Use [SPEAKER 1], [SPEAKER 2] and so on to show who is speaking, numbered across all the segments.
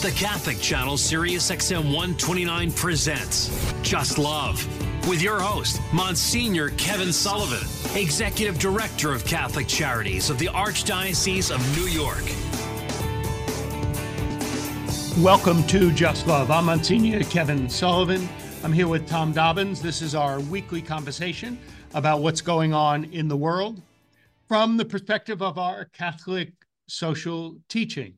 [SPEAKER 1] The Catholic Channel Sirius XM 129 presents Just Love with your host, Monsignor Kevin Sullivan, Executive Director of Catholic Charities of the Archdiocese of New York.
[SPEAKER 2] Welcome to Just Love. I'm Monsignor Kevin Sullivan. I'm here with Tom Dobbins. This is our weekly conversation about what's going on in the world from the perspective of our Catholic social teaching.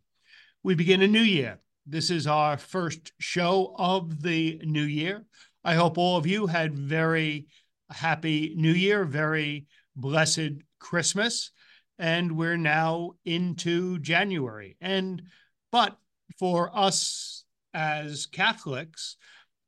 [SPEAKER 2] We begin a new year. This is our first show of the new year. I hope all of you had very happy new year, very blessed Christmas, and we're now into January. And but for us as Catholics,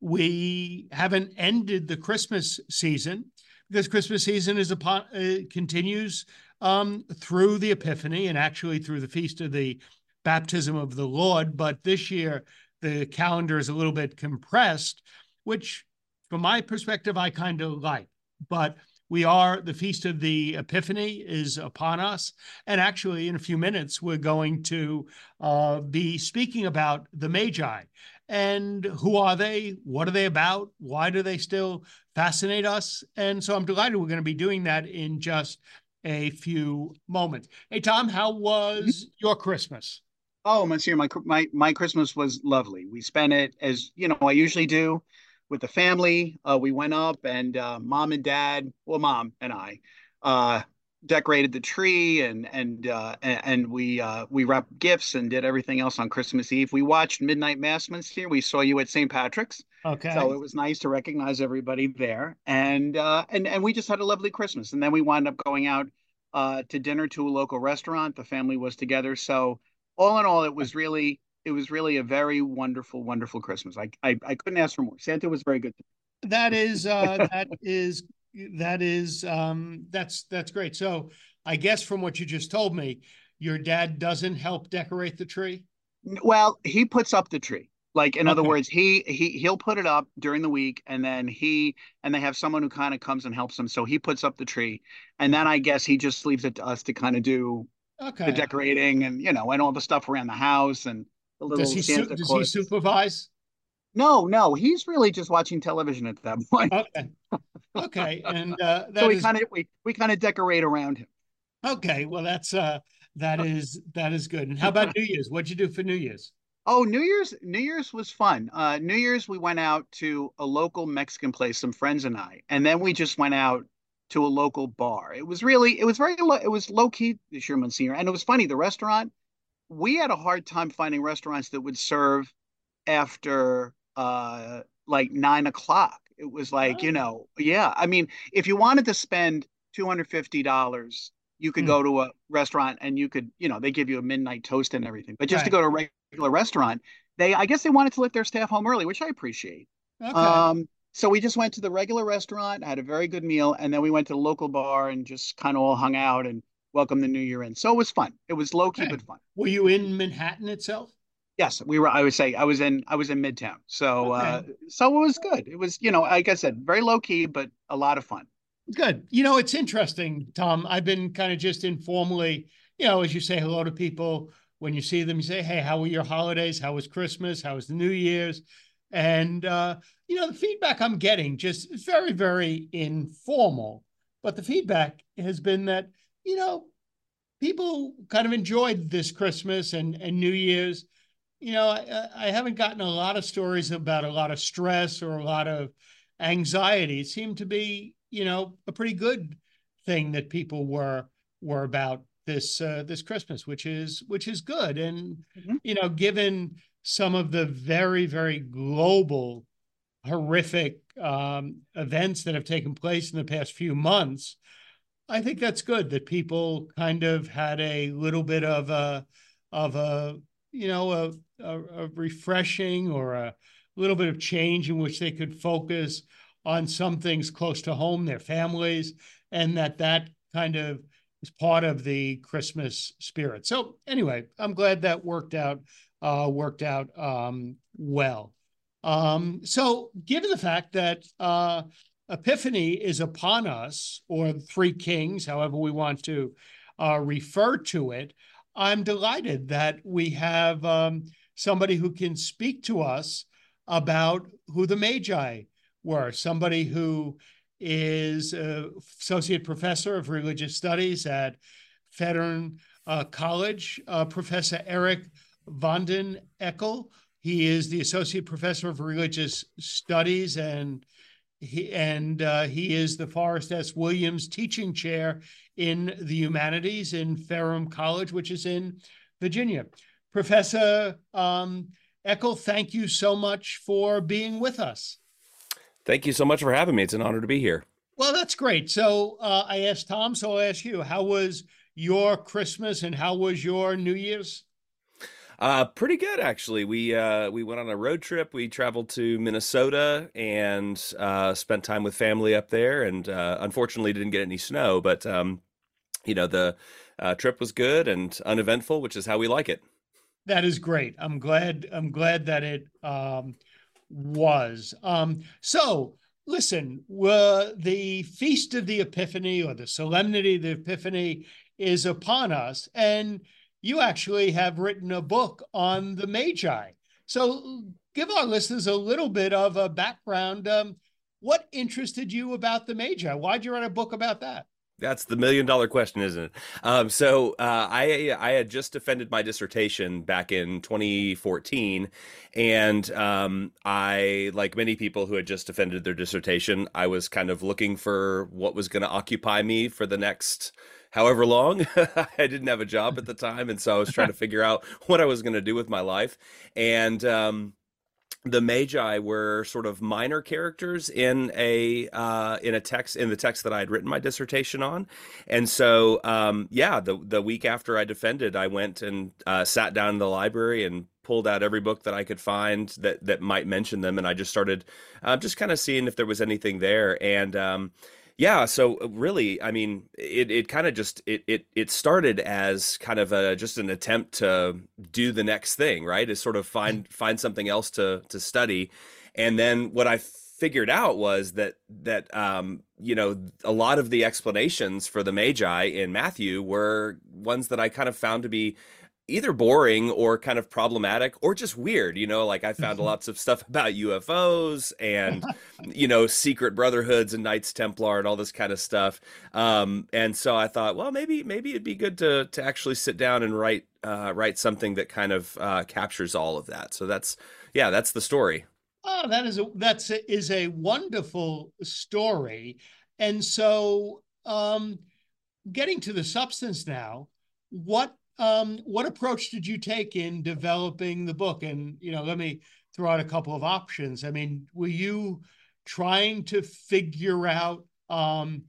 [SPEAKER 2] we haven't ended the Christmas season because Christmas season is upon uh, continues um, through the Epiphany and actually through the feast of the baptism of the Lord. But this year, the calendar is a little bit compressed, which, from my perspective, I kind of like. But we are, the feast of the Epiphany is upon us. And actually, in a few minutes, we're going to uh, be speaking about the Magi. And who are they? What are they about? Why do they still fascinate us? And so I'm delighted we're going to be doing that in just a few moments. Hey, Tom, how was your Christmas?
[SPEAKER 3] Oh, Monsignor, my my my Christmas was lovely. We spent it as you know I usually do with the family. Uh, we went up and uh, mom and dad, well, mom and I, uh, decorated the tree and and uh, and we uh, we wrapped gifts and did everything else on Christmas Eve. We watched midnight mass here. We saw you at St. Patrick's.
[SPEAKER 2] Okay.
[SPEAKER 3] So it was nice to recognize everybody there, and uh, and and we just had a lovely Christmas. And then we wound up going out uh, to dinner to a local restaurant. The family was together, so all in all, it was really it was really a very wonderful, wonderful Christmas. I I, I couldn't ask for more. Santa was very good.
[SPEAKER 2] That is uh, that is that is um, that's that's great. So I guess from what you just told me, your dad doesn't help decorate the tree.
[SPEAKER 3] Well, he puts up the tree. Like in okay. other words, he he he'll put it up during the week, and then he and they have someone who kind of comes and helps him. So he puts up the tree, and then I guess he just leaves it to us to kind of do okay. the decorating and you know and all the stuff around the house and the little.
[SPEAKER 2] Does he su- does he supervise?
[SPEAKER 3] No, no, he's really just watching television at that point.
[SPEAKER 2] Okay, okay, and uh,
[SPEAKER 3] so we is... kind of we we kind of decorate around him.
[SPEAKER 2] Okay, well that's uh that is that is good. And how about New Year's? What'd you do for New Year's?
[SPEAKER 3] Oh, New Year's New Year's was fun. Uh, New Year's we went out to a local Mexican place, some friends and I, and then we just went out to a local bar. It was really, it was very, low, it was low key this year, Monsignor. And it was funny, the restaurant, we had a hard time finding restaurants that would serve after uh, like nine o'clock. It was like, oh. you know, yeah. I mean, if you wanted to spend $250, you could hmm. go to a restaurant and you could, you know, they give you a midnight toast and everything. But just right. to go to a regular restaurant, they, I guess they wanted to let their staff home early, which I appreciate. Okay. Um, so we just went to the regular restaurant, had a very good meal, and then we went to the local bar and just kind of all hung out and welcomed the new year in. So it was fun. It was low key okay. but fun.
[SPEAKER 2] Were you in Manhattan itself?
[SPEAKER 3] Yes, we were. I would say I was in. I was in Midtown. So, uh, okay. uh, so it was good. It was, you know, like I said, very low key, but a lot of fun.
[SPEAKER 2] Good. You know, it's interesting, Tom. I've been kind of just informally, you know, as you say hello to people when you see them, you say, "Hey, how were your holidays? How was Christmas? How was the New Year's?" And, uh, you know, the feedback I'm getting just is very, very informal. But the feedback has been that, you know, people kind of enjoyed this Christmas and, and New Year's. You know, I, I haven't gotten a lot of stories about a lot of stress or a lot of anxiety. It seemed to be, you know, a pretty good thing that people were were about this uh, this Christmas, which is which is good. And mm-hmm. you know, given some of the very, very global, horrific um, events that have taken place in the past few months, I think that's good that people kind of had a little bit of a, of a, you know, a, a, a refreshing or a little bit of change in which they could focus on some things close to home, their families, and that that kind of is part of the Christmas spirit. So anyway, I'm glad that worked out uh, worked out um, well. Um, so, given the fact that uh, Epiphany is upon us, or Three Kings, however we want to uh, refer to it, I'm delighted that we have um, somebody who can speak to us about who the Magi were, somebody who is associate professor of religious studies at Ferrum uh, College, uh, Professor Eric van den Ekkel. He is the associate professor of religious studies and he and uh, he is the Forrest S. Williams Teaching Chair in the Humanities in Ferrum College, which is in Virginia. Professor um, Eykel, thank you so much for being with us.
[SPEAKER 4] Thank you so much for having me. It's an honor to be here.
[SPEAKER 2] Well, that's great. So uh, I asked Tom, so I'll ask you, how was your Christmas and how was your New Year's?
[SPEAKER 4] Uh, pretty good actually. We uh, we went on a road trip. We traveled to Minnesota and uh, spent time with family up there. And uh, unfortunately, didn't get any snow. But um, you know, the uh, trip was good and uneventful, which is how we like it.
[SPEAKER 2] That is great. I'm glad. I'm glad that it um, was. Um, so listen, the feast of the Epiphany or the solemnity of the Epiphany is upon us, and you actually have written a book on the Magi. So give our listeners a little bit of a background. Um, what interested you about the Magi? Why'd you write a book about that?
[SPEAKER 4] That's the million dollar question, isn't it? Um, so uh, I I had just defended my dissertation back in 2014, and um, I, like many people who had just defended their dissertation, I was kind of looking for what was going to occupy me for the next however long. I didn't have a job at the time, and so I was trying to figure out what I was going to do with my life. And um, the Magi were sort of minor characters in a uh, in a text in the text that I had written my dissertation on, and so um, yeah, the the week after I defended, I went and uh, sat down in the library and pulled out every book that I could find that that might mention them, and I just started uh, just kind of seeing if there was anything there, and um, yeah, so uh, really, I mean, it, it kind of just it, it it started as kind of a just an attempt to do the next thing, right? Is sort of find find something else to to study, and then what I figured out was that that um, you know a lot of the explanations for the Magi in Matthew were ones that I kind of found to be either boring or kind of problematic or just weird you know like i found mm-hmm. lots of stuff about ufos and you know secret brotherhoods and knights templar and all this kind of stuff. Um, and so i thought well maybe maybe it'd be good to to actually sit down and write uh, write something that kind of uh, captures all of that. So that's yeah that's the story.
[SPEAKER 2] Oh that is a that's a, is a wonderful story. And so um getting to the substance now what um, what approach did you take in developing the book? And you know, let me throw out a couple of options. I mean, were you trying to figure out um,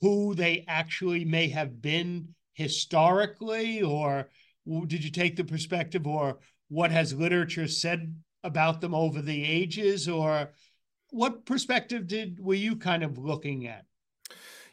[SPEAKER 2] who they actually may have been historically, or did you take the perspective, or what has literature said about them over the ages, or what perspective did were you kind of looking at?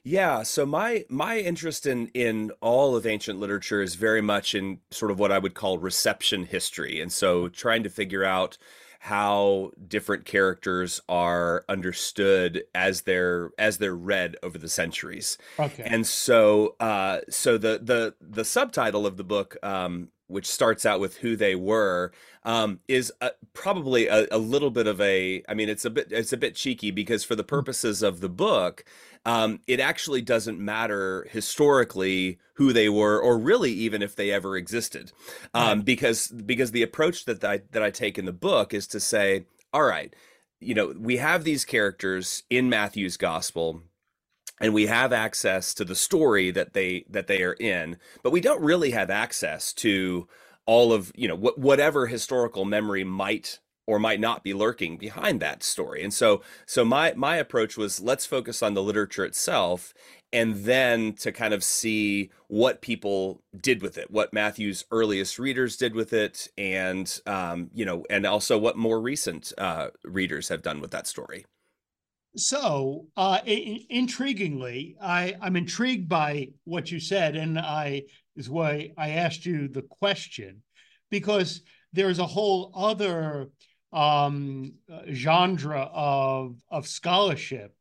[SPEAKER 4] Yeah, so my my interest in in all of ancient literature is very much in sort of what I would call reception history. And so trying to figure out how different characters are understood as they're as they're read over the centuries. Okay. And so uh so the the the subtitle of the book um which starts out with who they were um, is a, probably a, a, little bit of a i mean it's a bit it's a bit cheeky because for the hmm. purposes of the book um, it actually doesn't matter historically who they were, or really even if they ever existed, um, right. because because the approach that I that I take in the book is to say, all right, you know, we have these characters in Matthew's gospel and we have access to the story that they that they are in but we don't really have access to all of you know wh- whatever historical memory might or might not be lurking behind that story. And so so my my approach was let's focus on the literature itself and then to kind of see what people did with it, what Matthew's earliest readers did with it, and um, you know, and also what more recent uh, readers have done with that story.
[SPEAKER 2] So, uh, I- intriguingly, I I'm intrigued by what you said, and I is why I asked you the question because there's a whole other um, genre of of scholarship,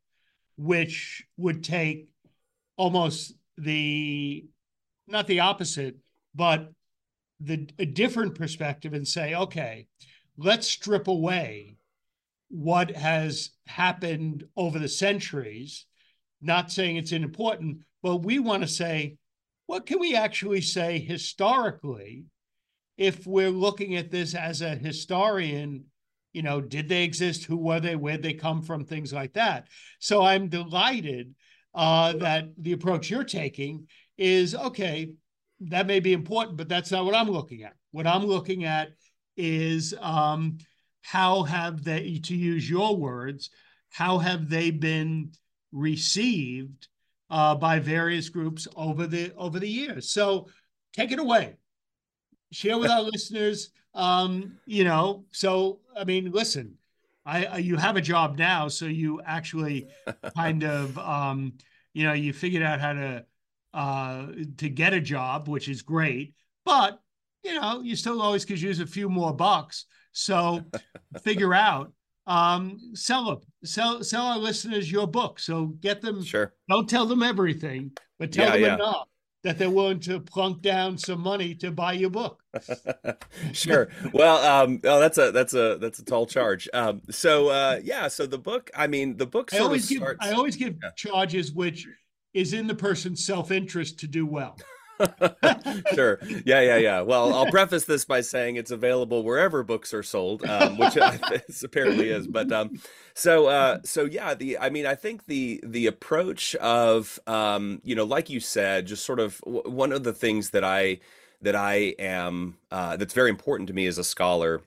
[SPEAKER 2] which would take almost the not the opposite, but the a different perspective and say, okay, let's strip away what has happened over the centuries. Not saying it's unimportant, but we want to say, what can we actually say historically if we're looking at this as a historian? You know, did they exist? Who were they? Where'd they come from? Things like that. So I'm delighted uh, that the approach you're taking is okay, that may be important, but that's not what I'm looking at. What I'm looking at is um, how have they, to use your words, how have they been received uh, by various groups over the over the years? So take it away, share with our listeners. Um, you know, so I mean, listen, I, I you have a job now, so you actually kind of um, you know you figured out how to uh, to get a job, which is great. But you know, you still always could use a few more bucks. So figure out, um, sell them, sell sell our listeners your book. So get them.
[SPEAKER 4] Sure.
[SPEAKER 2] Don't tell them everything, but tell
[SPEAKER 4] Yeah,
[SPEAKER 2] them
[SPEAKER 4] yeah.
[SPEAKER 2] enough that they're willing to plunk down some money to buy your book.
[SPEAKER 4] sure. Well, um, oh, that's a that's a that's a tall charge. Um, so uh, yeah, so the book. I mean, the book
[SPEAKER 2] I always give
[SPEAKER 4] starts.
[SPEAKER 2] I always give
[SPEAKER 4] Yeah.
[SPEAKER 2] charges which is in the person's self interest to do well.
[SPEAKER 4] sure. Yeah, yeah, yeah. Well, I'll preface this by saying it's available wherever books are sold, um, which it apparently is. But um, so, uh, so yeah. The I mean, I think the the approach of um, you know, like you said, just sort of w- one of the things that I that I am uh, that's very important to me as a scholar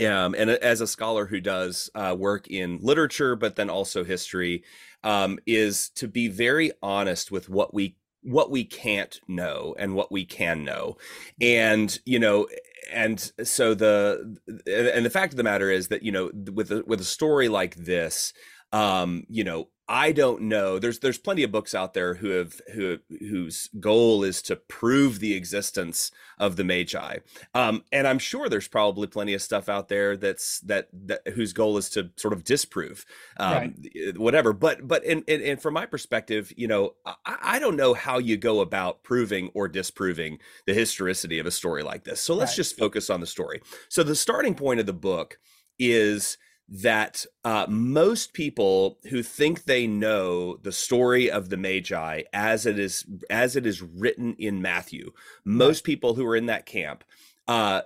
[SPEAKER 4] um, and as a scholar who does uh, work in literature, but then also history, um, is to be very honest with what we what we can't know and what we can know, and you know, and so the and the fact of the matter is that you know with a, with a story like this, um, you know, I don't know. There's there's plenty of books out there who have who whose goal is to prove the existence of the Magi, um, and I'm sure there's probably plenty of stuff out there that's that that whose goal is to sort of disprove um, whatever. But but and and from my perspective, you know, I, I don't know how you go about proving or disproving the historicity of a story like this. So let's
[SPEAKER 2] Right.
[SPEAKER 4] just focus on the story. So the starting point of the book is that uh, most people who think they know the story of the Magi as it is as it is written in Matthew, most people who are in that camp uh,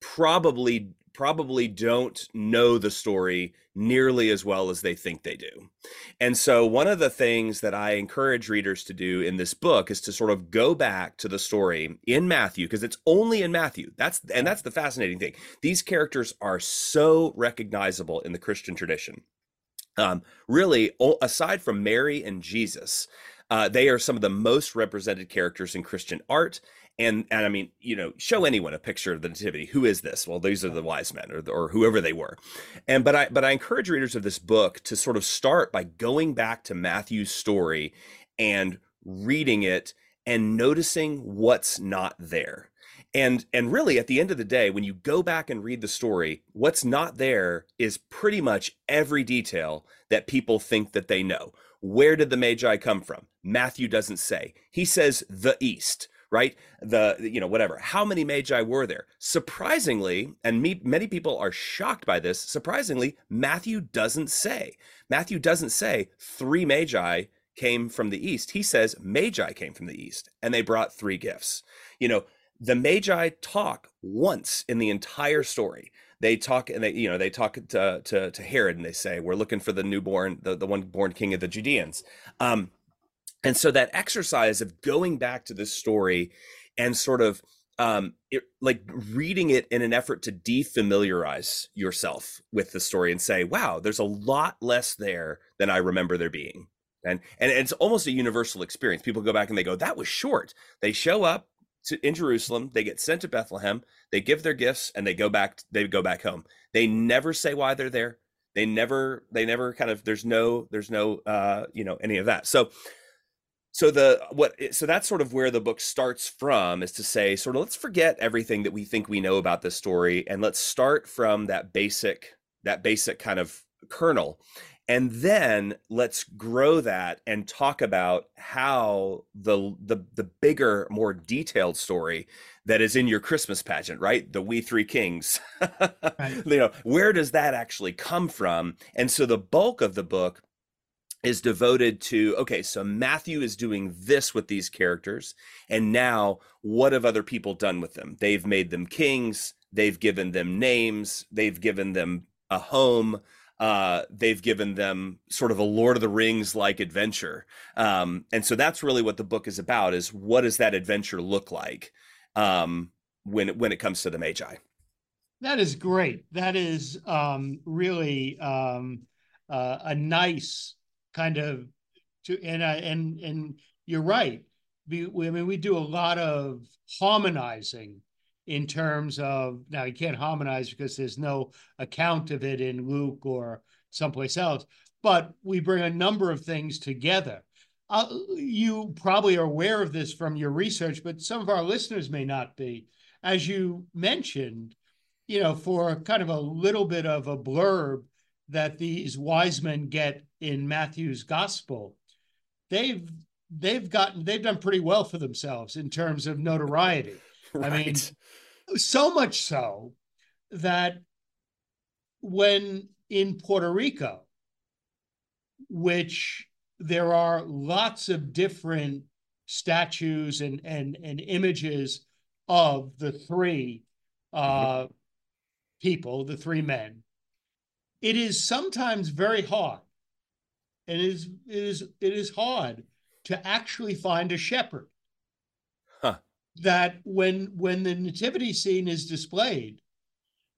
[SPEAKER 4] probably probably don't know the story nearly as well as they think they do. And so one of the things that I encourage readers to do in this book is to sort of go back to the story in Matthew because it's only in Matthew. That's and that's the fascinating thing. These characters are so recognizable in the Christian tradition. Um, really, aside from Mary and Jesus, uh, they are some of the most represented characters in Christian art. And and I mean, you know, show anyone a picture of the Nativity. Who is this? Well, these are the wise men, or or whoever they were. And but I but I encourage readers of this book to sort of start by going back to Matthew's story and reading it and noticing what's not there. And and really at the end of the day when you go back and read the story, what's not there is pretty much every detail that people think that they know. Where did the Magi come from? Matthew doesn't say. He says the east, right? The you know whatever. How many Magi were there? Surprisingly, and me, many people are shocked by this, surprisingly, Matthew doesn't say. Matthew doesn't say 3 Magi came from the east. He says Magi came from the east and they brought 3 gifts. You know, the Magi talk once in the entire story. They talk and they, you know, they talk to, to, to Herod and they say, we're looking for the newborn, the, the one born king of the Judeans. Um, and so that exercise of going back to this story and sort of um, it, like reading it in an effort to defamiliarize yourself with the story and say, wow, there's a lot less there than I remember there being. And, and it's almost a universal experience. People go back and they go, that was short. They show up to, in Jerusalem, they get sent to Bethlehem, they give their gifts, and they go back. They go back home. They never say why they're there. They never. They never kind of. There's no. There's no. Uh, you know any of that. So. So the what so that's sort of where the book starts from is to say sort of let's forget everything that we think we know about this story and let's start from that basic that basic kind of kernel and then let's grow that and talk about how the the the bigger more detailed story that is in your christmas pageant right? The we three kings. Right. you know where does that actually come from? And so the bulk of the book is devoted to okay so matthew is doing this with these characters and now what have other people done with them? They've made them kings they've given them names they've given them a home uh, they've given them sort of a Lord of the Rings like adventure. Um, and so that's really what the book is about is what does that adventure look like um, when, when it comes to the Magi?
[SPEAKER 2] That is great. That is um, really um, uh, a nice kind of to and and and you're right. We, I mean, we do a lot of harmonizing in terms of now you can't harmonize because there's no account of it in Luke or someplace else, but we bring a number of things together. Uh, you probably are aware of this from your research, but some of our listeners may not be. As you mentioned, you know, for kind of a little bit of a blurb that these wise men get in Matthew's gospel, they've they've gotten they've done pretty well for themselves in terms of notoriety. Right. I mean, so much so that when in Puerto Rico, which there are lots of different statues and and, and images of the three uh, people, the three men, it is sometimes very hard. And it is it is it is hard to actually find a shepherd that when when the nativity scene is displayed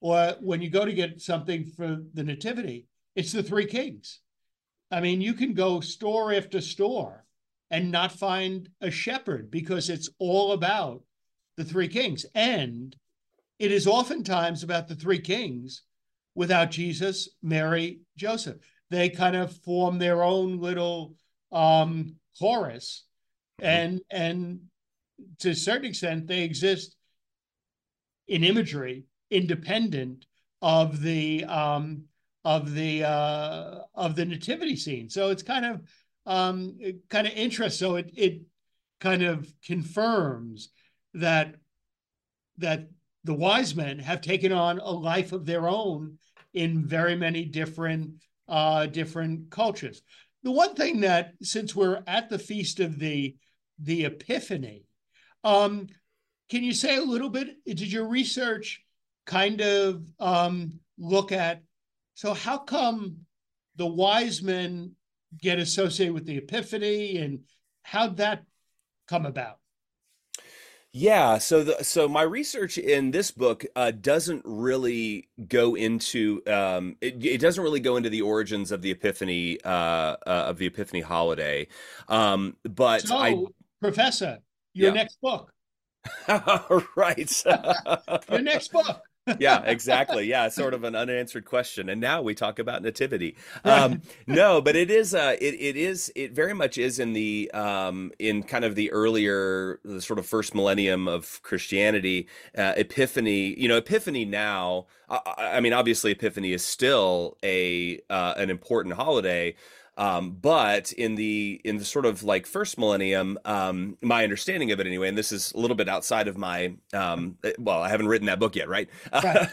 [SPEAKER 2] or when you go to get something for the nativity it's the three kings. I mean you can go store after store and not find a shepherd because it's all about the three kings. And it is oftentimes about the three kings without jesus mary joseph. They kind of form their own little um chorus mm-hmm. and and to a certain extent, they exist in imagery independent of the um, of the uh, of the nativity scene. So it's kind of um, kind of interesting. So it it kind of confirms that that the wise men have taken on a life of their own in very many different uh, different cultures. The one thing that since we're at the feast of the the Epiphany, um, can you say a little bit? Did your research kind of um, look at so how come the wise men get associated with the Epiphany and how'd that come about?
[SPEAKER 4] Yeah, so the so my research in this book uh, doesn't really go into um, it, it doesn't really go into the origins of the Epiphany uh, uh, of the Epiphany holiday, um, but
[SPEAKER 2] so,
[SPEAKER 4] I
[SPEAKER 2] Professor, your yeah. next book.
[SPEAKER 4] right.
[SPEAKER 2] your next book.
[SPEAKER 4] yeah, exactly. Yeah, sort of an unanswered question. And now we talk about nativity. Um, no, but it is. Uh, it it is. It very much is in the um, in kind of the earlier, the sort of first millennium of Christianity. Uh, Epiphany. You know, Epiphany now. I, I mean, obviously, Epiphany is still a uh, an important holiday. Um, but in the in the sort of like first millennium, um, my understanding of it anyway, and this is a little bit outside of my um, eh, well, I haven't written that book yet, right? right.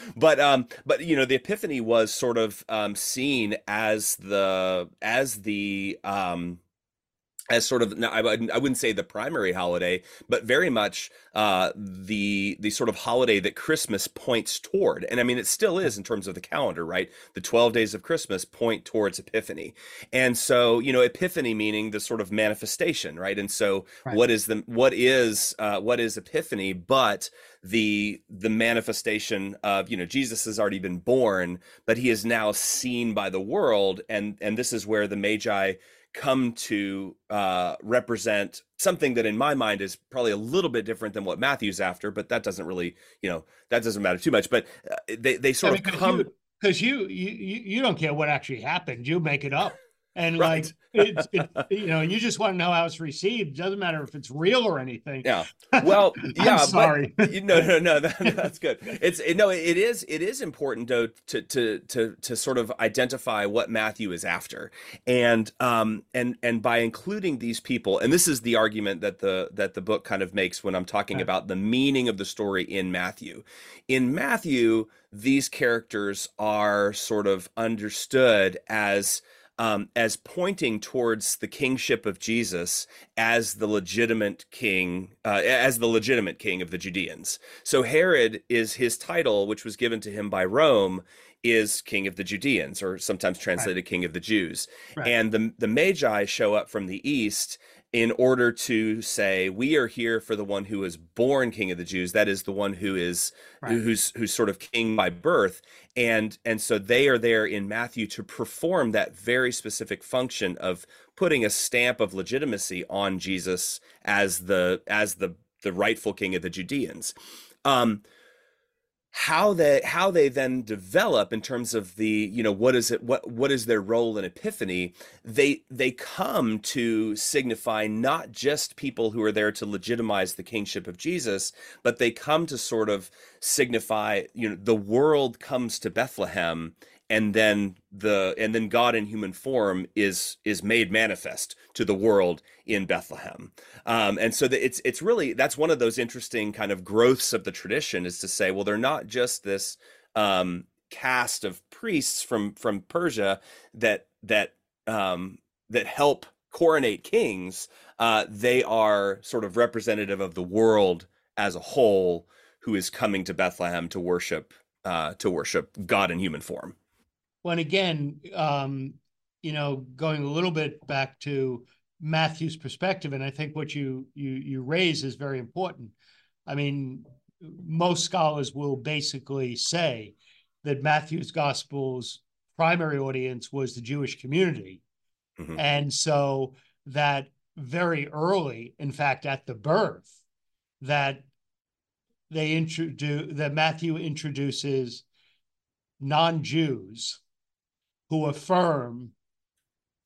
[SPEAKER 4] but um, but you know, the Epiphany was sort of um, seen as the as the um, as sort of I, wouldn't say the primary holiday, but very much uh, the the sort of holiday that Christmas points toward. And I mean, it still is in terms of the calendar, right? The twelve days of Christmas point towards Epiphany, and so you know, Epiphany meaning the sort of manifestation, right? And so, right. what is the what is uh, what is Epiphany? But the the manifestation of you know Jesus has already been born, but he is now seen by the world, and and this is where the Magi come to uh, represent something that in my mind is probably a little bit different than what Matthew's after, but that doesn't really, you know, that doesn't matter too much. But uh, they they sort I mean, of come
[SPEAKER 2] because you, you you you don't care what actually happened, you make it up. And right. like it's, it, you know, you just want to know how it's received. Doesn't matter if it's real or anything.
[SPEAKER 4] Yeah. Well, yeah.
[SPEAKER 2] sorry.
[SPEAKER 4] But, no, no, no. That, that's good. It's it, no. It is. It is important though to to to to sort of identify what Matthew is after, and um and and by including these people, and this is the argument that the that the book kind of makes when I'm talking about the meaning of the story in Matthew. In Matthew, these characters are sort of understood as um, as pointing towards the kingship of Jesus as the legitimate king, uh, as the legitimate king of the Judeans. So Herod is his title, which was given to him by Rome, is king of the Judeans, or sometimes translated right. king of the Jews. Right. And the the Magi show up from the east in order to say we are here for the one who is born king of the jews. That is the one who is right. who's who's sort of king by birth. And and so they are there in matthew to perform that very specific function of putting a stamp of legitimacy on jesus as the as the the rightful king of the judeans. Um how they how they then develop in terms of the you know what is it what what is their role in epiphany they they come to signify not just people who are there to legitimize the kingship of Jesus but they come to sort of signify you know the world comes to Bethlehem and then the and then God in human form is is made manifest to the world in Bethlehem. Um, and so the, it's it's really that's one of those interesting kind of growths of the tradition is to say, well, they're not just this um, cast of priests from from Persia that that um, that help coronate kings. Uh, they are sort of representative of the world as a whole, who is coming to Bethlehem to worship uh, to worship God in human form
[SPEAKER 2] when again, um, you know, going a little bit back to Matthew's perspective, and I think what you you you raise is very important. I mean, most scholars will basically say that Matthew's gospel's primary audience was the Jewish community. Mm-hmm. And so that very early, in fact, at the birth, that they introduce that Matthew introduces non-Jews who affirm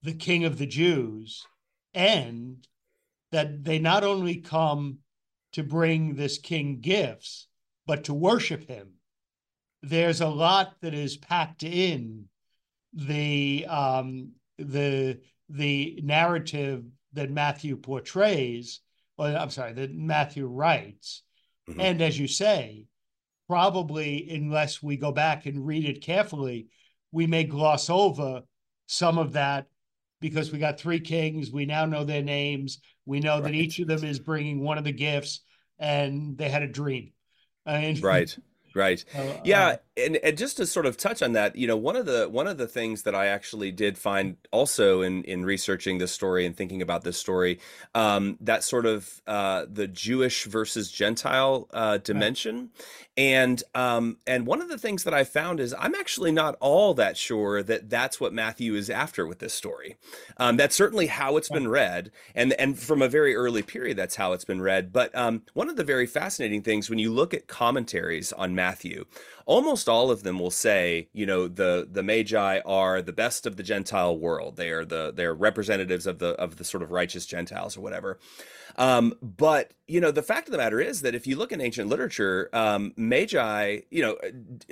[SPEAKER 2] the king of the Jews and that they not only come to bring this king gifts, but to worship him. There's a lot that is packed in the um, the the narrative that Matthew portrays, or I'm sorry, that Matthew writes. Mm-hmm. And as you say, probably unless we go back and read it carefully, we may gloss over some of that because we got three kings. We now know their names. We know right. that each of them is bringing one of the gifts, and they had a dream.
[SPEAKER 4] And, right. Right. Uh, yeah, and, and just to sort of touch on that, you know, one of the one of the things that I actually did find also in in researching this story and thinking about this story, um, that sort of uh, the Jewish versus Gentile uh, dimension, right. and um, and one of the things that I found is I'm actually not all that sure that that's what Matthew is after with this story. Um, that's certainly how it's been read, and and from a very early period, that's how it's been read. But um, one of the very fascinating things when you look at commentaries on Matthew, almost all of them will say, you know, the the Magi are the best of the Gentile world. They are the they're representatives of the of the sort of righteous Gentiles or whatever. Um, but you know, the fact of the matter is that if you look in ancient literature, um, magi, you know,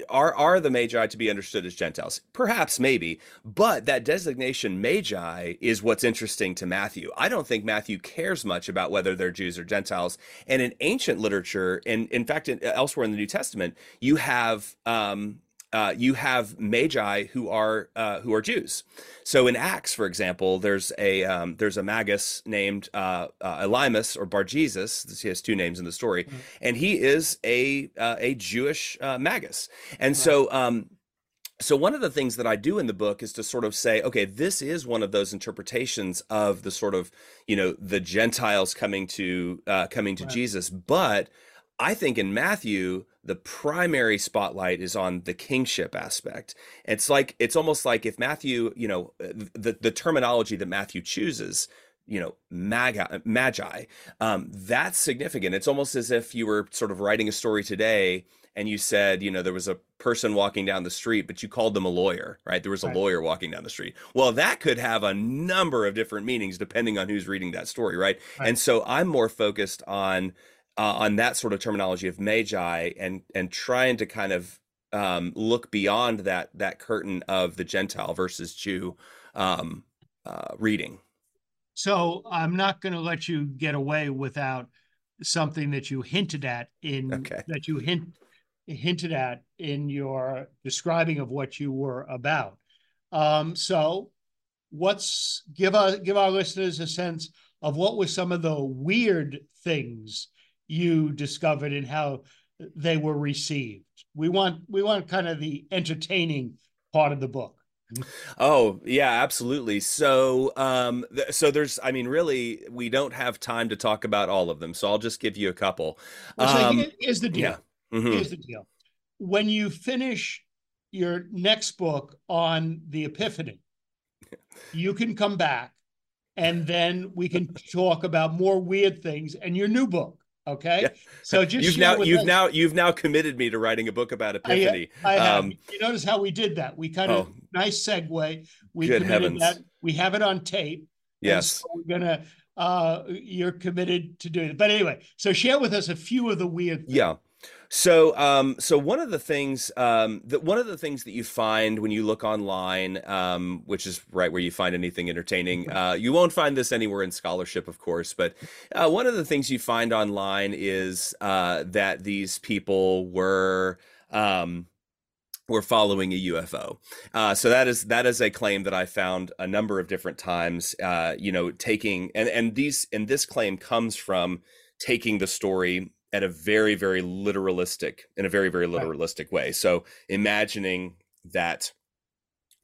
[SPEAKER 4] are are the magi to be understood as Gentiles? Perhaps, maybe, but that designation magi is what's interesting to Matthew. I don't think Matthew cares much about whether they're Jews or Gentiles. And in ancient literature, and in fact, in, elsewhere in the New Testament, you have um, uh, you have magi who are uh, who are Jews. So in Acts, for example, there's a um, there's a magus named uh, uh, Elymas or Bar Jesus. He has two names in the story, mm-hmm. and he is a uh, a Jewish uh, magus. And right. so um, so one of the things that I do in the book is to sort of say, okay, this is one of those interpretations of the sort of you know the Gentiles coming to uh, coming to right. Jesus, but I think in Matthew, the primary spotlight is on the kingship aspect. It's like it's almost like if Matthew, you know, the the terminology that Matthew chooses, you know, magi, magi um, that's significant. It's almost as if you were sort of writing a story today and you said, you know, there was a person walking down the street, but you called them a lawyer, right? There was a
[SPEAKER 2] Right.
[SPEAKER 4] lawyer walking down the street. Well, that could have a number of different meanings depending on who's reading that story, right?
[SPEAKER 2] Right.
[SPEAKER 4] And so I'm more focused on uh, on that sort of terminology of magi and and trying to kind of um, look beyond that that curtain of the Gentile versus Jew um, uh, reading.
[SPEAKER 2] So I'm not going to let you get away without something that you hinted at in
[SPEAKER 4] Okay.
[SPEAKER 2] that you hint hinted at in your describing of what you were about. Um, so what's give us give our listeners a sense of what were some of the weird things you discovered and how they were received. We want we want kind of the entertaining part of the book.
[SPEAKER 4] Oh, yeah, absolutely. So, um, th- so there's, I mean, really, we don't have time to talk about all of them, so I'll just give you a couple.
[SPEAKER 2] Well, so
[SPEAKER 4] Um,
[SPEAKER 2] here's the deal.
[SPEAKER 4] yeah. Mhm.
[SPEAKER 2] Here's the deal. When you finish your next book on the Epiphany, you can come back and then we can talk about more weird things and your new book. Okay.
[SPEAKER 4] Yeah.
[SPEAKER 2] So just
[SPEAKER 4] You've now, you've
[SPEAKER 2] us-
[SPEAKER 4] now, you've now committed me to writing a book about
[SPEAKER 2] I,
[SPEAKER 4] Epiphany.
[SPEAKER 2] I have.
[SPEAKER 4] Um,
[SPEAKER 2] you notice how we did that? We kind of
[SPEAKER 4] Oh.
[SPEAKER 2] nice segue. We
[SPEAKER 4] Good
[SPEAKER 2] committed
[SPEAKER 4] heavens.
[SPEAKER 2] that. We have it on tape.
[SPEAKER 4] yes.
[SPEAKER 2] so we're gonna. Uh, you're committed to doing it. But anyway, so share with us a few of the weird. Things.
[SPEAKER 4] Yeah. So, um, so one of the things um, that one of the things that you find when you look online, um, which is right where you find anything entertaining, uh, you won't find this anywhere in scholarship, of course. But uh, one of the things you find online is uh, that these people were. Um, were following a UFO. Uh, so that is that is a claim that I found a number of different times. Uh, you know, taking and and these and this claim comes from taking the story at a very very literalistic in a very very literalistic way. So imagining that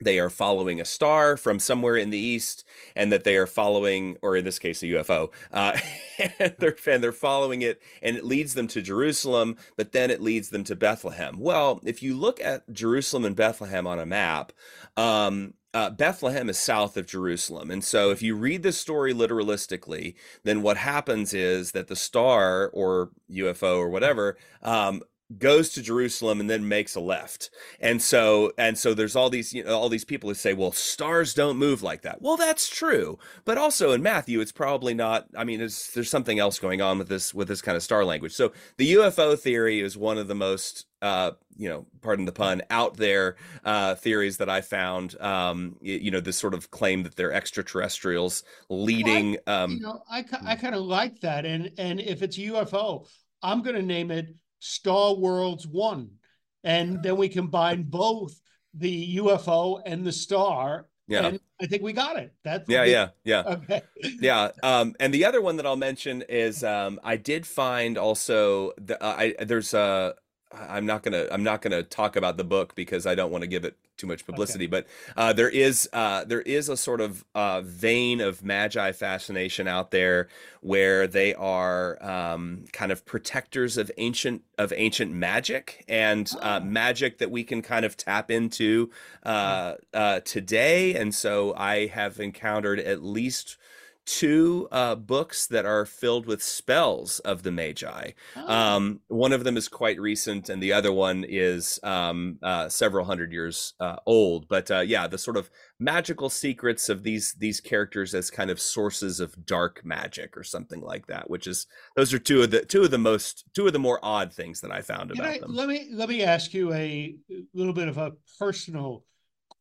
[SPEAKER 4] they are following a star from somewhere in the east and that they are following or in this case a ufo uh, and, they're, and they're following it and it leads them to jerusalem but then it leads them to bethlehem well if you look at jerusalem and bethlehem on a map um, uh, Bethlehem is south of Jerusalem. And so if you read this story literalistically, then what happens is that the star or UFO or whatever um, goes to Jerusalem and then makes a left. And so and so there's all these you know all these people who say, well, stars don't move like that. Well, that's true. But also in Matthew, it's probably not. I mean, it's, there's something else going on with this with this kind of star language. So the UFO theory is one of the most uh, you know, pardon the pun, out there uh, theories that I found. Um, you know, this sort of claim that they're extraterrestrials leading. Um,
[SPEAKER 2] you know, I I kind of like that, and and if it's a UFO, I'm going to name it Star Worlds One, and then we combine both the UFO and the star.
[SPEAKER 4] Yeah.
[SPEAKER 2] and I think we got it. That's
[SPEAKER 4] yeah, yeah, yeah.
[SPEAKER 2] Okay.
[SPEAKER 4] yeah um and the other one that i'll mention is um i did find also the, uh, i there's a i'm not gonna i'm not gonna talk about the book because i don't want to give it too much publicity but uh there is uh there is a sort of uh vein of magi fascination out there where they are um kind of protectors of ancient of ancient magic and uh
[SPEAKER 2] Oh.
[SPEAKER 4] magic that we can kind of tap into uh uh today. And so i have encountered at least two uh, books that are filled with spells of the Magi.
[SPEAKER 2] Oh,
[SPEAKER 4] Um, one of them is quite recent, and the other one is um, uh, several hundred years uh, old. But uh, yeah, the sort of magical secrets of these these characters as kind of sources of dark magic or something like that. Which is those are two of the two of the most two of the more odd things that I found
[SPEAKER 2] Can
[SPEAKER 4] about
[SPEAKER 2] I-
[SPEAKER 4] them.
[SPEAKER 2] let me let me ask you a little bit of a personal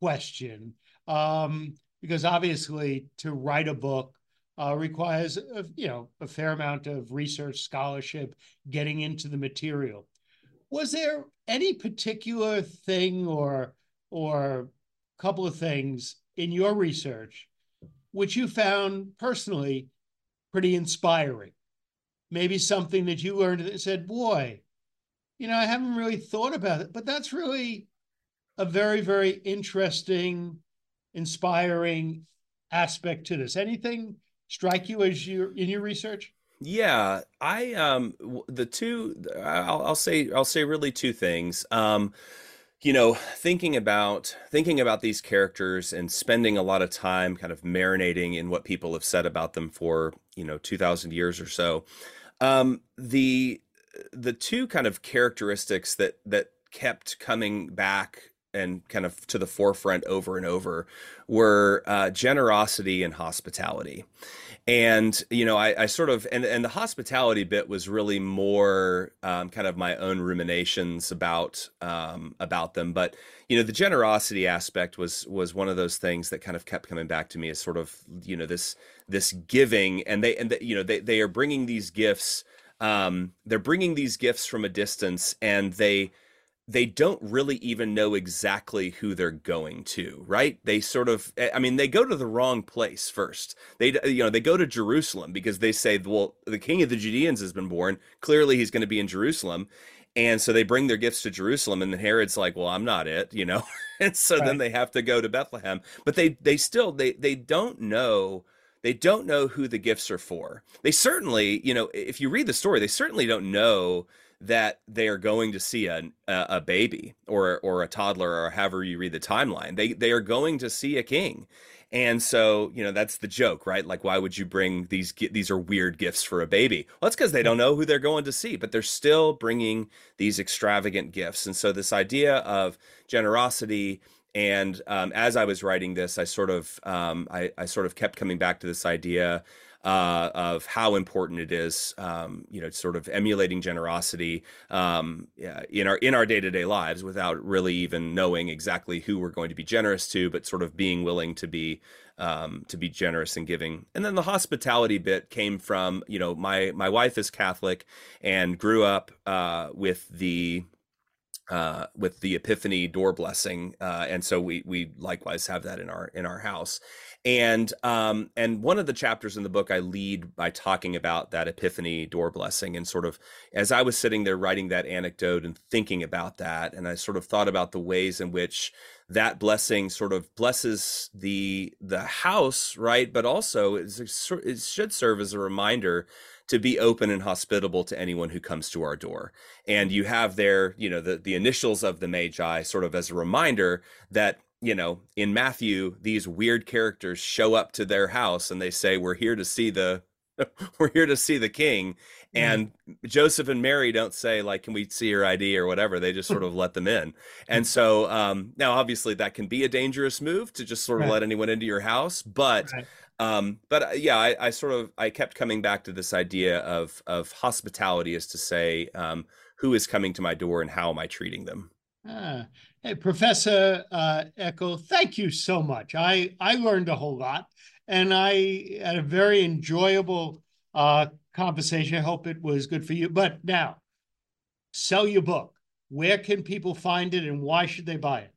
[SPEAKER 2] question, um, because obviously to write a book uh, requires a, you know a fair amount of research, scholarship, getting into the material. Was there any particular thing or or couple of things in your research which you found personally pretty inspiring? Maybe something that you learned that said, "Boy." you know, I haven't really thought about it, but that's really a very, very interesting, inspiring aspect to this. Anything strike you as you in your research?
[SPEAKER 4] Yeah, I um the two I'll, I'll say I'll say really two things. Um you know, thinking about thinking about these characters and spending a lot of time kind of marinating in what people have said about them for, you know, 2000 years or so. Um the the two kind of characteristics that that kept coming back and kind of to the forefront over and over were uh, generosity and hospitality. And you know I, I, sort of and, and the hospitality bit was really more um, kind of my own ruminations about um, about them. But you know the generosity aspect was was one of those things that kind of kept coming back to me as sort of you know this this giving. And they and the, you know they, they are bringing these gifts um, they're bringing these gifts from a distance and they they don't really even know exactly who they're going to right? They sort of eh, i mean they go to the wrong place first. They you know they go to jerusalem because they say well the king of the judeans has been born. Clearly he's going to be in jerusalem. And so they bring their gifts to jerusalem and then herod's like well i'm not it you know? And so right. then they have to go to bethlehem. But they they still they they don't know they don't know who the gifts are for. They certainly you know if you read the story they certainly don't know that they are going to see a, a baby or or a toddler or however you read the timeline. They they are going to see a king. And so, you know, that's the joke, right? Like, why would you bring these? These are weird gifts for a baby. Well, that's because they don't know who they're going to see, but they're still bringing these extravagant gifts. And so, this idea of generosity, and um, as I was writing this, I sort of, um, I, I sort of kept coming back to this idea uh, of how important it is, um, you know, sort of emulating generosity um, in our in our day to day lives without really even knowing exactly who we're going to be generous to, but sort of being willing to be um, to be generous and giving. And then the hospitality bit came from, you know, my my wife is Catholic and grew up uh, with the uh, with the Epiphany door blessing, uh, and so we we likewise have that in our in our house. And um and one of the chapters in the book i lead by talking about that epiphany door blessing and sort of as i was sitting there writing that anecdote and thinking about that and i sort of thought about the ways in which that blessing sort of blesses the the house right? But also it should serve as a reminder to be open and hospitable to anyone who comes to our door. And you have there, you know, the, the initials of the Magi sort of as a reminder that you know, in Matthew, these weird characters show up to their house and they say, "We're here to see the, we're here to see the king." And Joseph and Mary don't say like, "Can we see your ID?" or whatever. They just sort of let them in. And so um, now, obviously, that can be a dangerous move to just sort of right. let anyone into your house. But, right. Um, but uh, yeah, I, I, sort of I kept coming back to this idea of of hospitality, is to say, um, who is coming to my door and how am I treating them.
[SPEAKER 2] Ah, hey, Professor uh, Eykel, thank you so much. I, I learned a whole lot and I had a very enjoyable uh, conversation. I hope it was good for you. But now, sell your book. Where can people find it and why should they buy it?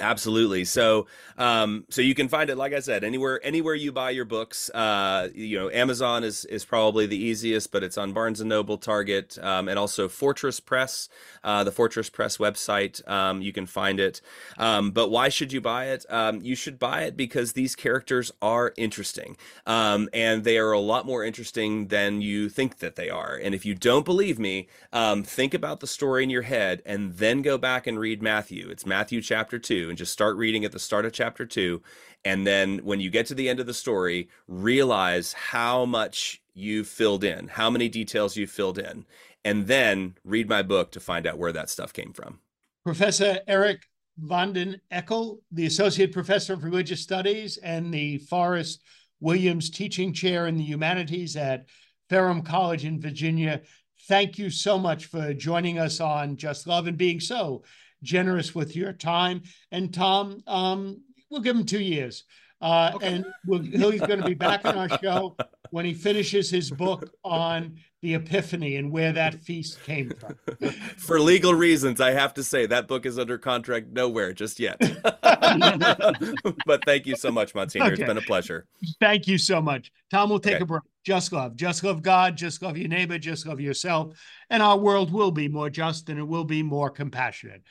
[SPEAKER 4] Absolutely. So, um, so you can find it, like I said, anywhere, anywhere you buy your books. Uh, you know, Amazon is is probably the easiest, but it's on Barnes and Noble, Target, um, and also Fortress Press, uh, the Fortress Press website. Um, you can find it. Um, but why should you buy it? Um, you should buy it because these characters are interesting, um, and they are a lot more interesting than you think that they are. And if you don't believe me, um, think about the story in your head, and then go back and read Matthew. It's Matthew chapter two and just start reading at the start of chapter two. And then when you get to the end of the story, realize how much you've filled in, how many details you've filled in, and then read my book to find out where that stuff came from.
[SPEAKER 2] Professor Eric van den Eckel, the Associate Professor of Religious Studies and the Forrest Williams Teaching Chair in the Humanities at Ferrum College in Virginia. Thank you so much for joining us on Just Love and being so generous with your time. And Tom, um, we'll give him two years. Uh, okay. And we'll, he's going to be back on our show when he finishes his book on the Epiphany and where that feast came from.
[SPEAKER 4] For legal reasons, I have to say that book is under contract nowhere just yet. but thank you so much, Monsignor. Okay. It's been a pleasure.
[SPEAKER 2] Thank you so much. Tom, we'll take okay. a break. Just love. Just love God. Just love your neighbor. Just love yourself. And our world will be more just and it will be more compassionate.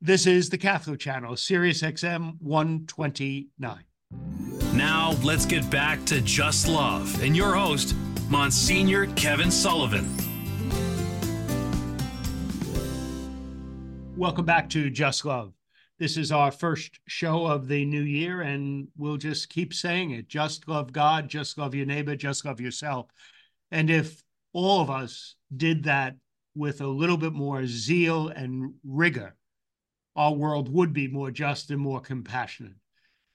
[SPEAKER 2] This is the Catholic Channel, Sirius XM 129.
[SPEAKER 1] Now, let's get back to Just Love and your host, Monsignor Kevin Sullivan.
[SPEAKER 2] Welcome back to Just Love. This is our first show of the new year, and we'll just keep saying it just love God, just love your neighbor, just love yourself. And if all of us did that with a little bit more zeal and rigor, our world would be more just and more compassionate.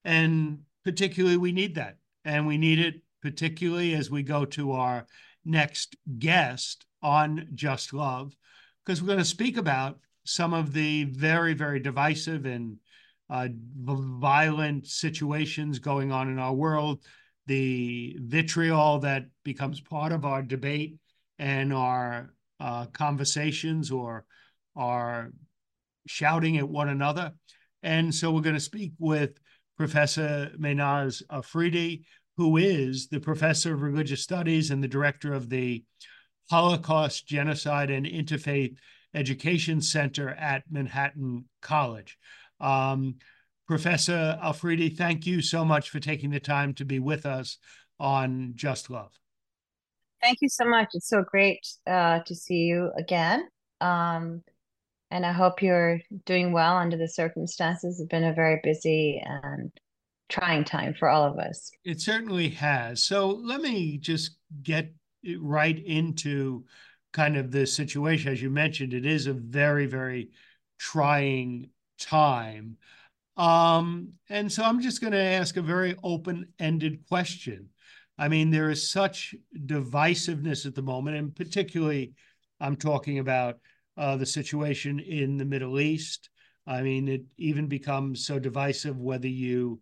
[SPEAKER 2] And particularly, we need that. And we need it particularly as we go to our next guest on Just Love, because we're going to speak about some of the very, very divisive and uh, violent situations going on in our world, the vitriol that becomes part of our debate and our uh, conversations or our shouting at one another. And so we're going to speak with Professor Mehnaz Afridi, who is the professor of religious studies and the director of the Holocaust, Genocide, and Interfaith Education Center at Manhattan College. Um, Professor Afridi, thank you so much for taking the time to be with us on Just Love.
[SPEAKER 5] Thank you so much. It's so great uh, to see you again. Um, and I hope you're doing well under the circumstances. It's been a very busy and trying time for all of us.
[SPEAKER 2] It certainly has. So let me just get right into kind of the situation. As you mentioned, it is a very, very trying time. Um, and so I'm just going to ask a very open ended question. I mean, there is such divisiveness at the moment, and particularly I'm talking about uh, the situation in the Middle East. I mean, it even becomes so divisive whether you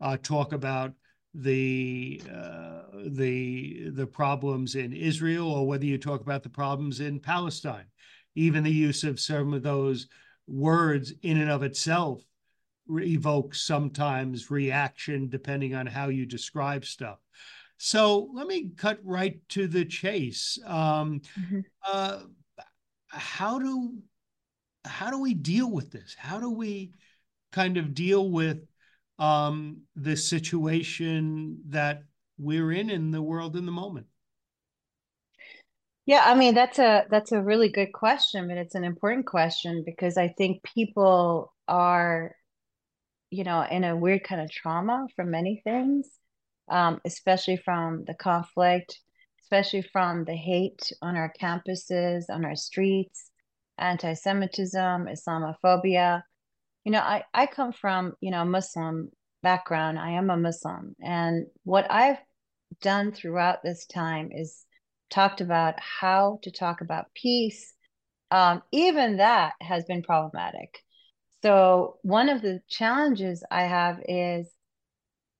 [SPEAKER 2] uh, talk about the uh, the the problems in Israel or whether you talk about the problems in Palestine. Even the use of some of those words in and of itself evokes sometimes reaction depending on how you describe stuff. So let me cut right to the chase. Um, mm-hmm. uh, how do how do we deal with this? How do we kind of deal with um, the situation that we're in in the world in the moment?
[SPEAKER 5] Yeah, I mean that's a that's a really good question, but it's an important question because I think people are, you know, in a weird kind of trauma from many things, um, especially from the conflict, especially from the hate on our campuses, on our streets, anti-Semitism, Islamophobia. You know, I, I come from, you know, Muslim background. I am a Muslim. And what I've done throughout this time is talked about how to talk about peace. Um, even that has been problematic. So, one of the challenges I have is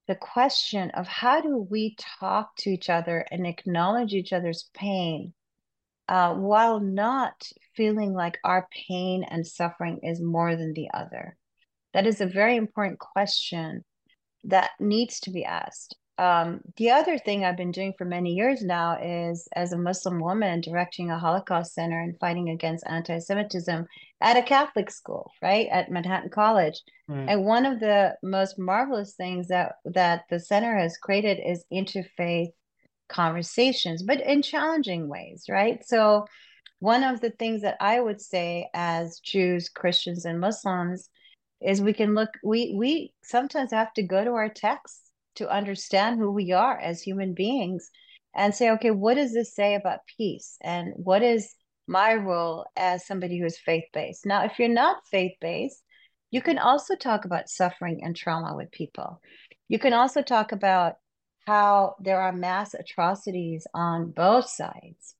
[SPEAKER 5] the question of how do we talk to each other and acknowledge each other's pain uh, while not feeling like our pain and suffering is more than the other? That is a very important question that needs to be asked. Um, the other thing I've been doing for many years now is, as a Muslim woman, directing a Holocaust center and fighting against anti Semitism at a Catholic school, right, at Manhattan College. Right. And one of the most marvelous things that, that the center has created is interfaith conversations, but in challenging ways, right? So, one of the things that I would say as Jews, Christians, and Muslims is we can look, we, we sometimes have to go to our texts to understand who we are as human beings and say, okay, what does this say about peace? And what is my role as somebody who is faith based? Now, if you're not faith based, you can also talk about suffering and trauma with people. You can also talk about how there are mass atrocities on both sides.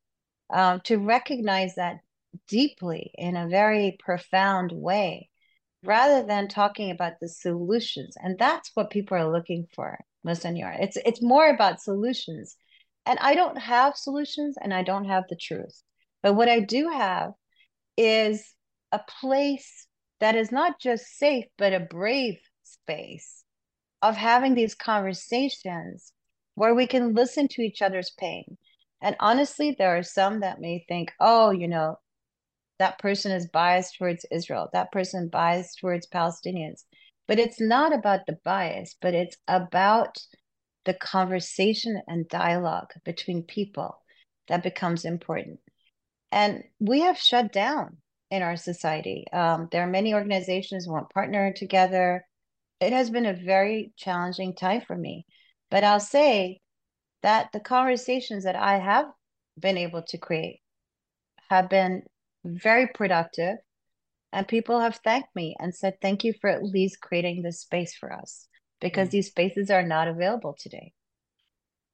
[SPEAKER 5] Um, to recognize that deeply in a very profound way rather than talking about the solutions. And that's what people are looking for, Monsignor. It's it's more about solutions. And I don't have solutions and I don't have the truth. But what I do have is a place that is not just safe, but a brave space of having these conversations where we can listen to each other's pain. And honestly, there are some that may think, oh, you know, that person is biased towards Israel, that person biased towards Palestinians. But it's not about the bias, but it's about the conversation and dialogue between people that becomes important. And we have shut down in our society. Um, there are many organizations who want partner together. It has been a very challenging time for me. But I'll say that the conversations that I have been able to create have been very productive. And people have thanked me and said, thank you for at least creating this space for us because mm. these spaces are not available today.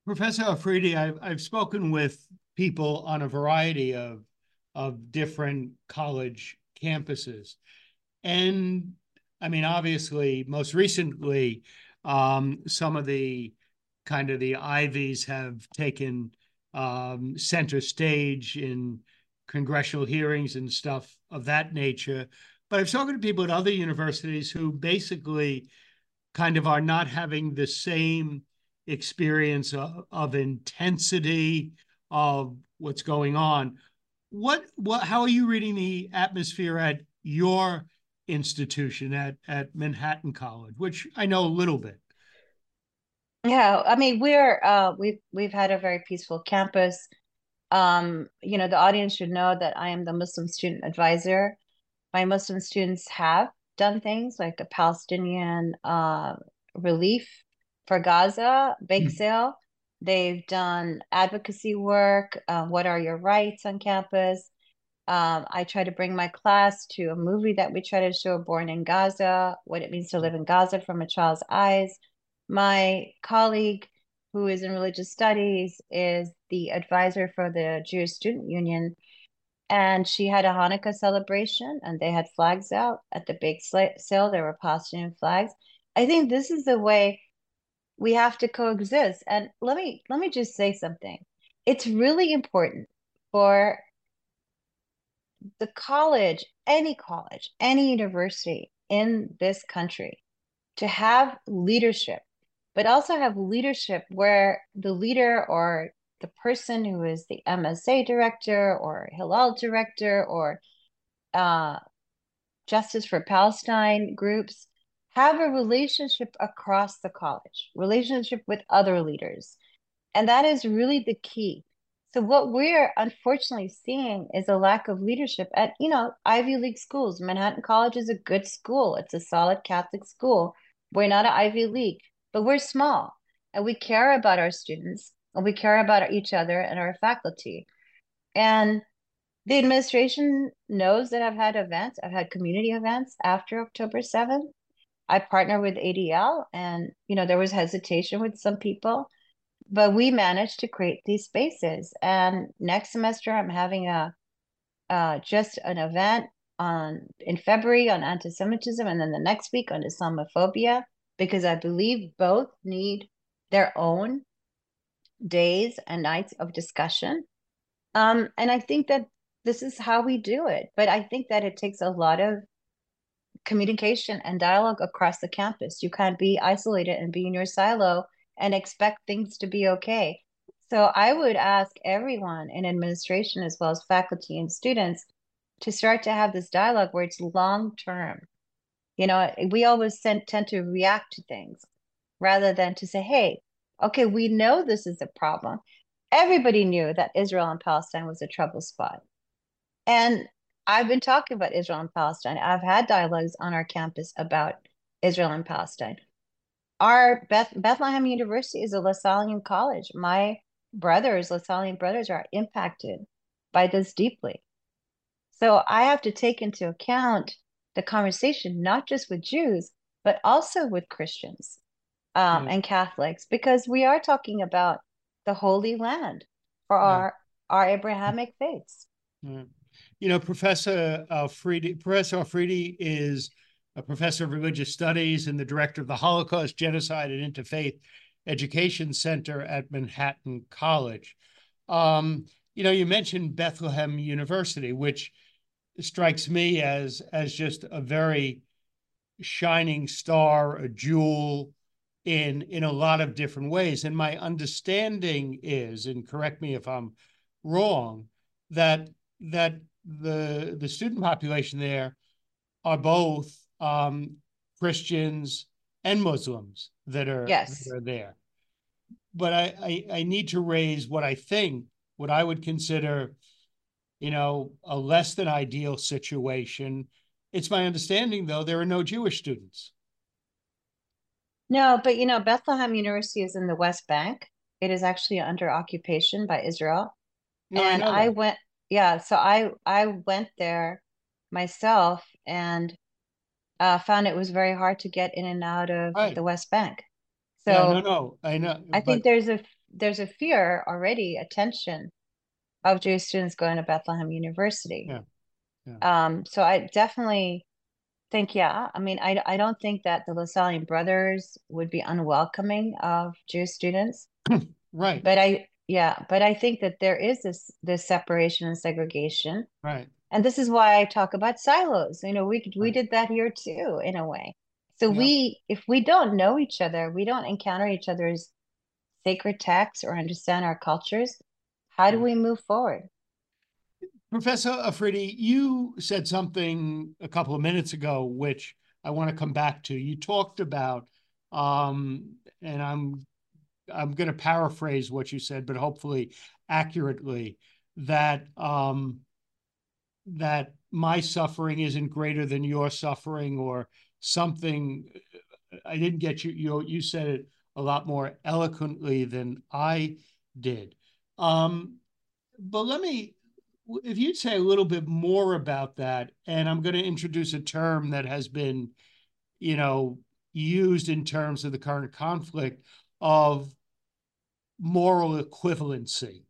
[SPEAKER 2] Professor Afridi, I've, I've spoken with people on a variety of, of different college campuses. And I mean, obviously, most recently, um, some of the kind of the Ivies have taken um, center stage in congressional hearings and stuff of that nature. But I've spoken to people at other universities who basically kind of are not having the same experience of, of intensity of what's going on. What what how are you reading the atmosphere at your institution at at Manhattan College, which I know a little bit?
[SPEAKER 5] Yeah, I mean we're uh we've we've had a very peaceful campus. Um, you know, the audience should know that I am the Muslim student advisor. My Muslim students have done things like a Palestinian uh, relief for Gaza, bake mm. sale. They've done advocacy work. Uh, what are your rights on campus? Um, I try to bring my class to a movie that we try to show, Born in Gaza, what it means to live in Gaza from a child's eyes. My colleague, who is in religious studies, is the advisor for the Jewish Student Union. And she had a Hanukkah celebration, and they had flags out at the big sale. There were Palestinian flags. I think this is the way we have to coexist. And let me let me just say something. It's really important for the college, any college, any university in this country to have leadership, but also have leadership where the leader or the person who is the MSA director or Hillel director or uh, Justice for Palestine groups have a relationship across the college, relationship with other leaders. And that is really the key. So what we're unfortunately seeing is a lack of leadership at, you know, Ivy League schools. Manhattan College is a good school. It's a solid Catholic school. We're not an Ivy League, but we're small and we care about our students and we care about each other and our faculty. And the administration knows that I've had events, I've had community events after October 7th. I partner with ADL and, you know, there was hesitation with some people but we managed to create these spaces. And next semester, I'm having a uh, just an event on in February on anti-Semitism, and then the next week on Islamophobia, because I believe both need their own days and nights of discussion. Um, and I think that this is how we do it. But I think that it takes a lot of communication and dialogue across the campus. You can't be isolated and be in your silo and expect things to be okay. So I would ask everyone in administration, as well as faculty and students, to start to have this dialogue where it's long term. You know, we always tend, tend to react to things rather than to say, hey, okay, we know this is a problem. Everybody knew that Israel and Palestine was a trouble spot. And I've been talking about Israel and Palestine. I've had dialogues on our campus about Israel and Palestine our Beth, Bethlehem University is a Lasallian college. My brothers, Lasallian brothers, are impacted by this deeply. So I have to take into account the conversation, not just with Jews, but also with Christians um, mm. and Catholics, because we are talking about the Holy Land for yeah. our our Abrahamic faiths.
[SPEAKER 2] Mm. You know, Professor Afridi, Professor Afridi is a professor of religious studies and the director of the Holocaust, Genocide, and Interfaith Education Center at Manhattan College. Um, you know, you mentioned Bethlehem University, which strikes me as as just a very shining star, a jewel in in a lot of different ways. And my understanding is, and correct me if I'm wrong, that that the the student population there are both um, Christians and Muslims that are,
[SPEAKER 5] yes.
[SPEAKER 2] that are there. But I, I, I need to raise what I think, what I would consider, you know, a less than ideal situation. It's my understanding, though, there are no Jewish students.
[SPEAKER 5] No, but you know, Bethlehem University is in the West Bank. It is actually under occupation by Israel. No, and I, I went, yeah, so I I went there myself and uh, found it was very hard to get in and out of
[SPEAKER 2] Right.
[SPEAKER 5] the West Bank. So
[SPEAKER 2] Yeah, no, no, I know.
[SPEAKER 5] I think there's a there's a fear already, a tension of Jewish students going to Bethlehem University.
[SPEAKER 2] Yeah, yeah.
[SPEAKER 5] Um, so I definitely think, yeah, I mean, I I don't think that the Lasallian brothers would be unwelcoming of Jewish students,
[SPEAKER 2] Right,
[SPEAKER 5] but I yeah, but I think that there is this this separation and segregation.
[SPEAKER 2] right.
[SPEAKER 5] And this is why I talk about silos. You know, we we
[SPEAKER 2] Right.
[SPEAKER 5] did that here too, in a way. So
[SPEAKER 2] Yeah.
[SPEAKER 5] we, if we don't know each other, we don't encounter each other's sacred texts or understand our cultures. How do we move forward?
[SPEAKER 2] Professor Afridi, you said something a couple of minutes ago, which I want to come back to. You talked about, um, and I'm I'm going to paraphrase what you said, but hopefully accurately, that um, that my suffering isn't greater than your suffering, or something. I didn't get you. You you said it a lot more eloquently than I did. Um, but let me if you'd say a little bit more about that, and I'm going to introduce a term that has been, you know, used in terms of the current conflict of moral equivalency,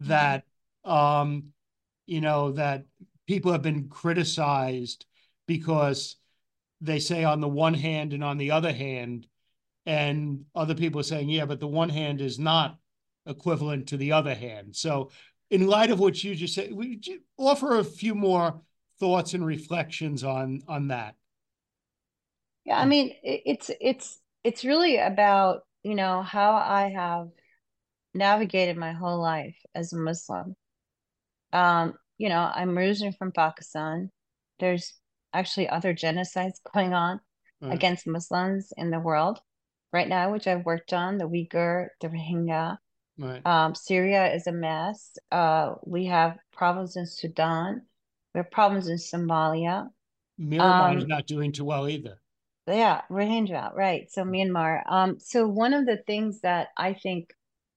[SPEAKER 2] that, um, you know, that people have been criticized because they say on the one hand and on the other hand, and other people are saying, yeah, but the one hand is not equivalent to the other hand. So in light of what you just said, we offer a few more thoughts and reflections on on that.
[SPEAKER 5] Yeah, I mean, it's it's it's really about, you know, how I have navigated my whole life as a Muslim. Um, you know, I'm originally from Pakistan. There's actually other genocides going on
[SPEAKER 2] Right.
[SPEAKER 5] against Muslims in the world right now, which I've worked on, the Uyghur, the Rohingya.
[SPEAKER 2] Right.
[SPEAKER 5] Um, Syria is a mess. Uh, we have problems in Sudan. We have problems in Somalia.
[SPEAKER 2] Myanmar is
[SPEAKER 5] um,
[SPEAKER 2] not doing too well either.
[SPEAKER 5] Yeah, Rohingya, right. So Myanmar. Um, so one of the things that I think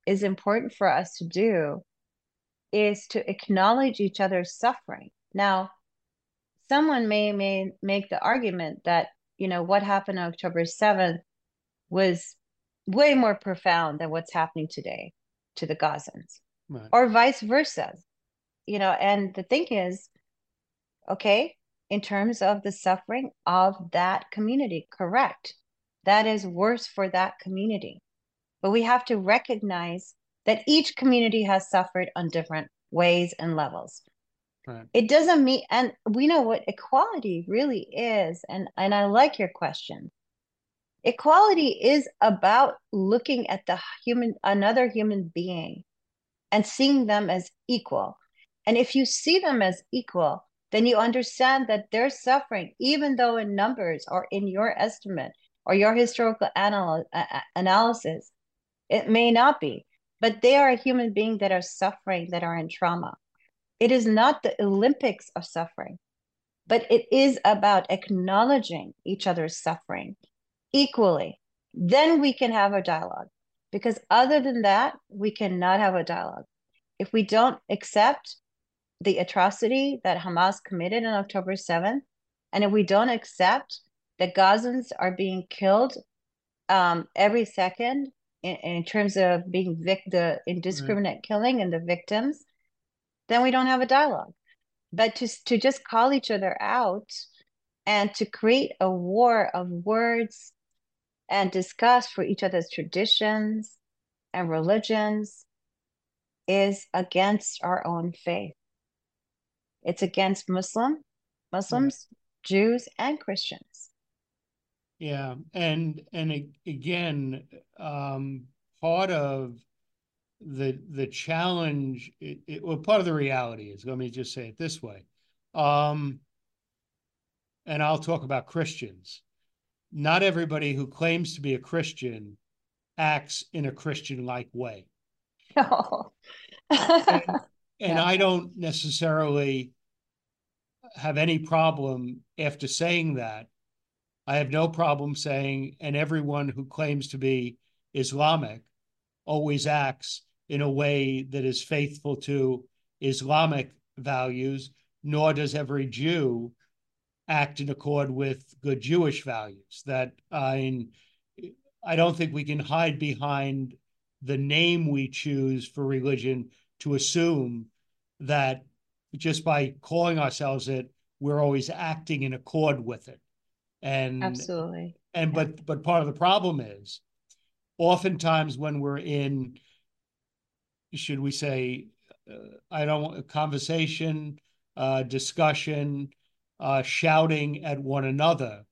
[SPEAKER 5] is important for us to do is to acknowledge each other's suffering. Now, someone may may make the argument that, you know, what happened on October 7th was way more profound than what's happening today to the Gazans
[SPEAKER 2] Right.
[SPEAKER 5] or vice versa. You know, and the thing is, okay, in terms of the suffering of that community, correct. That is worse for that community. But we have to recognize that each community has suffered on different ways and levels.
[SPEAKER 2] Right.
[SPEAKER 5] It doesn't mean, and we know what equality really is. And, and I like your question. Equality is about looking at the human, another human being and seeing them as equal. And if you see them as equal, then you understand that their suffering, even though in numbers or in your estimate or your historical anal- analysis, it may not be, but they are a human being that are suffering, that are in trauma. It is not the Olympics of suffering, but it is about acknowledging each other's suffering equally. Then we can have a dialogue. Because other than that, we cannot have a dialogue. If we don't accept the atrocity that Hamas committed on October 7th, and if we don't accept that Gazans are being killed um, every second in, in terms of being vic- the indiscriminate killing and the victims, then we don't have a dialogue. But to, to just call each other out and to create a war of words and discuss for each other's traditions and religions is against our own faith. It's against Muslim, Muslims, Jews, and Christians.
[SPEAKER 2] Yeah, and and again, um, part of the the challenge, it, it, well, part of the reality is, let me just say it this way, um, and I'll talk about Christians. Not everybody who claims to be a Christian acts in a Christian-like way. Oh.
[SPEAKER 5] No.
[SPEAKER 2] And
[SPEAKER 5] Yeah.
[SPEAKER 2] I don't necessarily have any problem after saying that. I have no problem saying, and everyone who claims to be Islamic always acts in a way that is faithful to Islamic values, nor does every Jew act in accord with good Jewish values. That I, I don't think we can hide behind the name we choose for religion to assume that just by calling ourselves it, we're always acting in accord with it. And
[SPEAKER 5] absolutely.
[SPEAKER 2] And yeah. but but part of the problem is oftentimes when we're in should we say uh, I don't want a conversation, uh, discussion, uh, shouting at one another,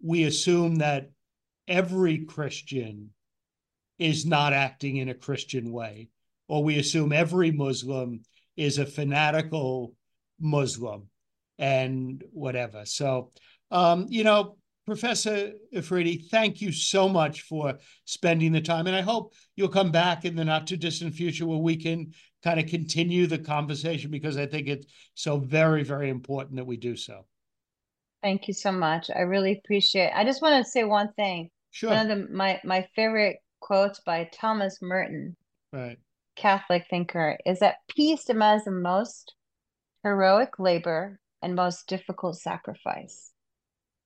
[SPEAKER 2] we assume that every Christian is not acting in a Christian way, or we assume every Muslim is a fanatical Muslim and whatever. So, um, you know, Professor Afridi, thank you so much for spending the time. And I hope you'll come back in the not too distant future where we can kind of continue the conversation because I think it's so very, very important that we do so.
[SPEAKER 5] Thank you so much. I really appreciate it. I just want to say one thing.
[SPEAKER 2] Sure.
[SPEAKER 5] One of the, my, my favorite quotes by Thomas Merton,
[SPEAKER 2] right.
[SPEAKER 5] Catholic thinker, is that peace demands the most heroic labor and most difficult sacrifice.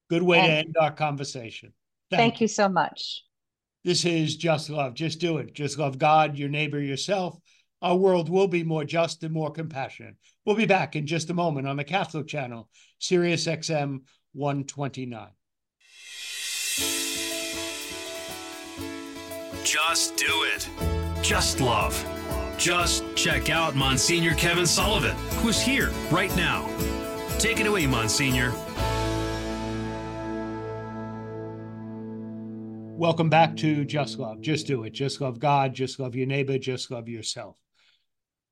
[SPEAKER 2] Good way and, to end our conversation.
[SPEAKER 5] Thank, thank you. you so much.
[SPEAKER 2] This is Just Love. Just do it. Just love God, your neighbor, yourself. Our world will be more just and more compassionate. We'll be back in just a moment on the Catholic Channel, Sirius XM 129.
[SPEAKER 1] Just do it. Just love. Just check out Monsignor Kevin Sullivan, who's here right now. Take it away, Monsignor.
[SPEAKER 2] Welcome back to Just Love. Just do it. Just love God. Just love your neighbor. Just love yourself.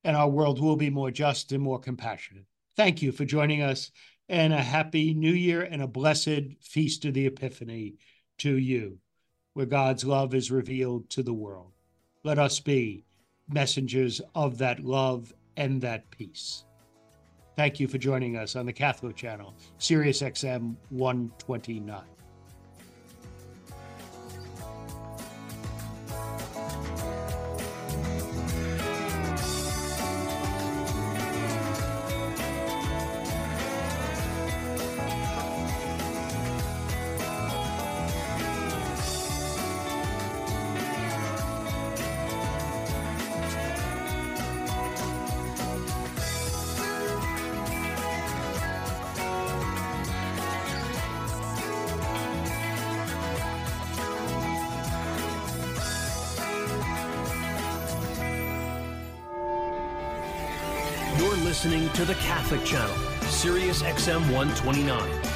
[SPEAKER 2] And our world will be more just and more compassionate. Thank you for joining us, and a happy new year and a blessed feast of the Epiphany to you, where God's love is revealed to the world. Let us be messengers of that love and that peace. Thank you for joining us on the Catholic Channel, Sirius XM 129.
[SPEAKER 1] Channel, Sirius XM 129.